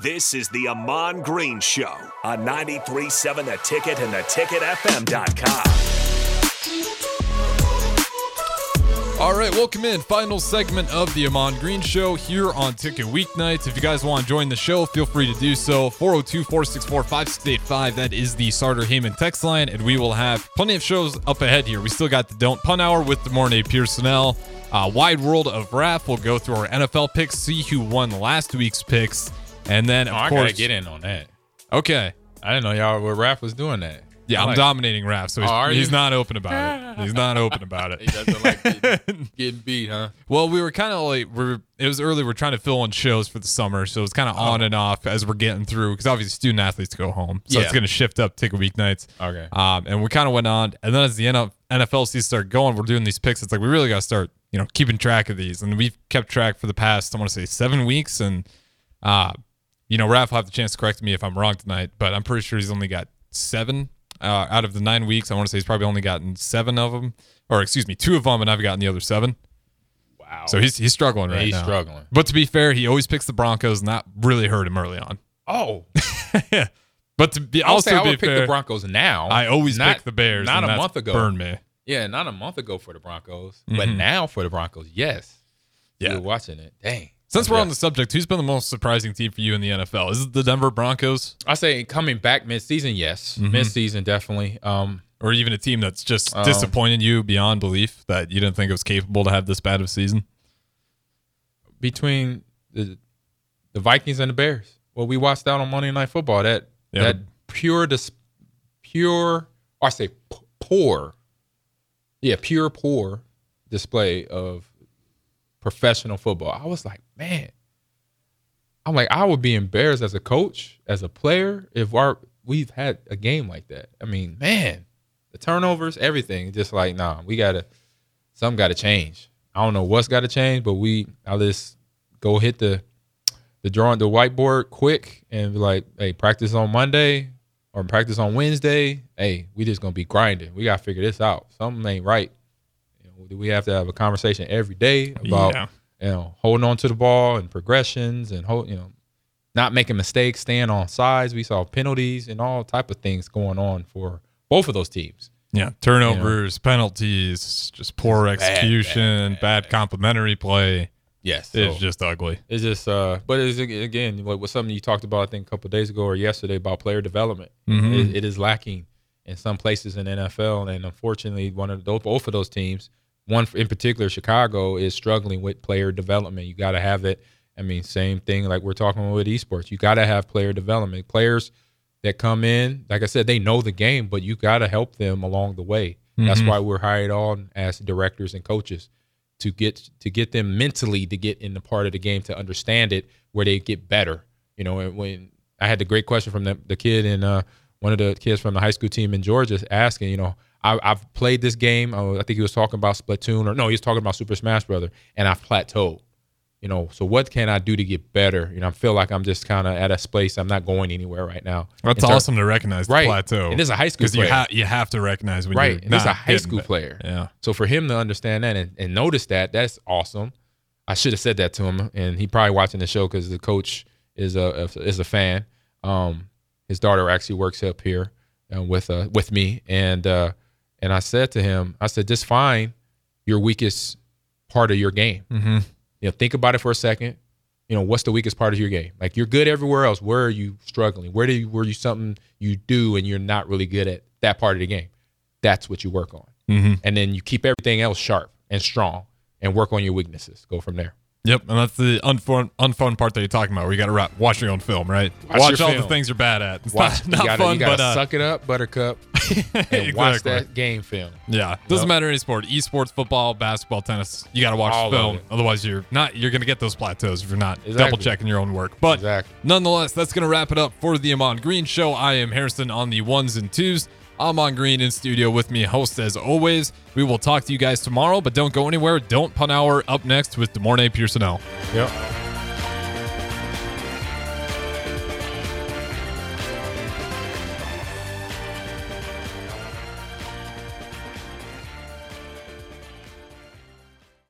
This is the Amon Green Show on 93.7 The Ticket and theticketfm.com. All right, welcome in. Final segment of the Amon Green Show here on Ticket Weeknights. If you guys want to join the show, feel free to do so. 402 464 5685. That is the Sartor Hamann text line, and we will have plenty of shows up ahead here. We still got the Don't Pun Hour with De'Mornay Piersonell. Uh, Wide World of Rap. We'll go through our NFL picks, see who won last week's picks. And then, of Oh, I course, gotta get in on that. okay. I didn't know y'all were Raph was doing that. Yeah, I'm like- dominating rap, so he's, Oh, he's not open about it. He's not open about it. He doesn't like getting, getting beat, huh? Well, we were kind of like we're. It was early. We're trying to fill in shows for the summer, so it's kind of on and off as we're getting through. Because obviously, student athletes go home, so it's going to shift up ticket weeknights. Okay. Um, and we kind of went on, and then as the NF NFL season started going, we're doing these picks. It's like we really got to start, you know, keeping track of these, and we've kept track for the past, I want to say, seven weeks, and uh, you know, Raph will have the chance to correct me if I'm wrong tonight, but I'm pretty sure he's only got seven uh, out of the nine weeks. I want to say he's probably only gotten seven of them, or excuse me, two of them, and I've gotten the other seven. Wow. So he's he's struggling right he's now. He's struggling. But to be fair, he always picks the Broncos, and that really hurt him early on. oh, But to be I'll also say I would pick the Broncos now. I always not, pick the Bears. Not a month ago. Burn me. Yeah, not a month ago for the Broncos, but now for the Broncos, yes. Yeah. You're watching it. Dang. Since we're Yeah. on the subject, who's been the most surprising team for you in the NFL? Is it the Denver Broncos, I say coming back mid-season, yes. Mm-hmm. Mid-season, definitely. Um, or even a team that's just Um, disappointed you beyond belief that you didn't think it was capable to have this bad of a season? between the the Vikings and the Bears. Well, we watched out on Monday Night Football. That Yeah, that pure dis, pure or I say p- poor, yeah, pure poor display of professional football. I was like, man, I'm like, I would be embarrassed as a coach, as a player, if our we've had a game like that. I mean, man, the turnovers, everything, just like, nah, we gotta something gotta change. I don't know what's gotta change, but we I'll just go hit the the drawing the whiteboard quick and be like, hey, practice on Monday or practice on Wednesday. Hey, we just gonna be grinding. We gotta figure this out. Something ain't right. You know, we have to have a conversation every day about Yeah. you know holding on to the ball and progressions and hold you know not making mistakes, staying on sides. We saw penalties and all type of things going on for both of those teams. Yeah, turnovers, penalties, just poor execution, bad, complimentary play. Yes, It's so- just ugly. It's just, uh, but it's again, like was something you talked about, I think, a couple of days ago or yesterday about player development. Mhm. It, it is lacking in some places in NFL, and unfortunately, one of those, both of those teams, one in particular, Chicago, is struggling with player development. You got to have it. I mean, same thing like we're talking about with esports. You got to have player development. Players that come in, like I said, they know the game, but you got to help them along the way. That's Mhm. why we're hired on as directors and coaches to get to get them mentally to get in the part of the game to understand it where they get better. You know, and when I had the great question from the, the kid and uh, one of the kids from the high school team in Georgia asking, you know, I, I've played this game. uh, I think he was talking about Splatoon or no, he was talking about Super Smash Brother, and I've plateaued. You know, so what can I do to get better? You know, I feel like I'm just kind of at a place I'm not going anywhere right now. That's ter- awesome to recognize the Right. plateau. And this is a high school because you, player. ha- you have to recognize when right. you're this is a high school player. Yeah. So for him to understand that and, and notice that, that's awesome. I should have said that to him, and he probably watching the show because the coach is a is a fan. Um, his daughter actually works up here uh, with uh, with me, and uh, and I said to him, I said, just find your weakest part of your game. Mm-hmm. You know, think about it for a second. You know, what's the weakest part of your game? Like you're good everywhere else. Where are you struggling? Where do you where you something you do and you're not really good at that part of the game? That's what you work on Mm-hmm. and then you keep everything else sharp and strong and work on your weaknesses. Go from there. Yep, and that's the unfun, unfun part that you're talking about, where you got to ra- watch your own film, right? Watch Watch, all the things you're bad at. It's Watch, not, not you gotta, fun, but uh, suck it up, Buttercup, and watch that game film. Yeah, doesn't matter any sport, esports, football, basketball, tennis. You got to watch All the film, otherwise you're not. You're gonna get those plateaus if you're not Exactly. double checking your own work. But Exactly. nonetheless, that's gonna wrap it up for the Amon Green Show. I am Harrison on the ones and twos. Amon Green in studio with me, host as always. We will talk to you guys tomorrow, but don't go anywhere. Don't pun hour up next with Demorne Pearsonell. Yep.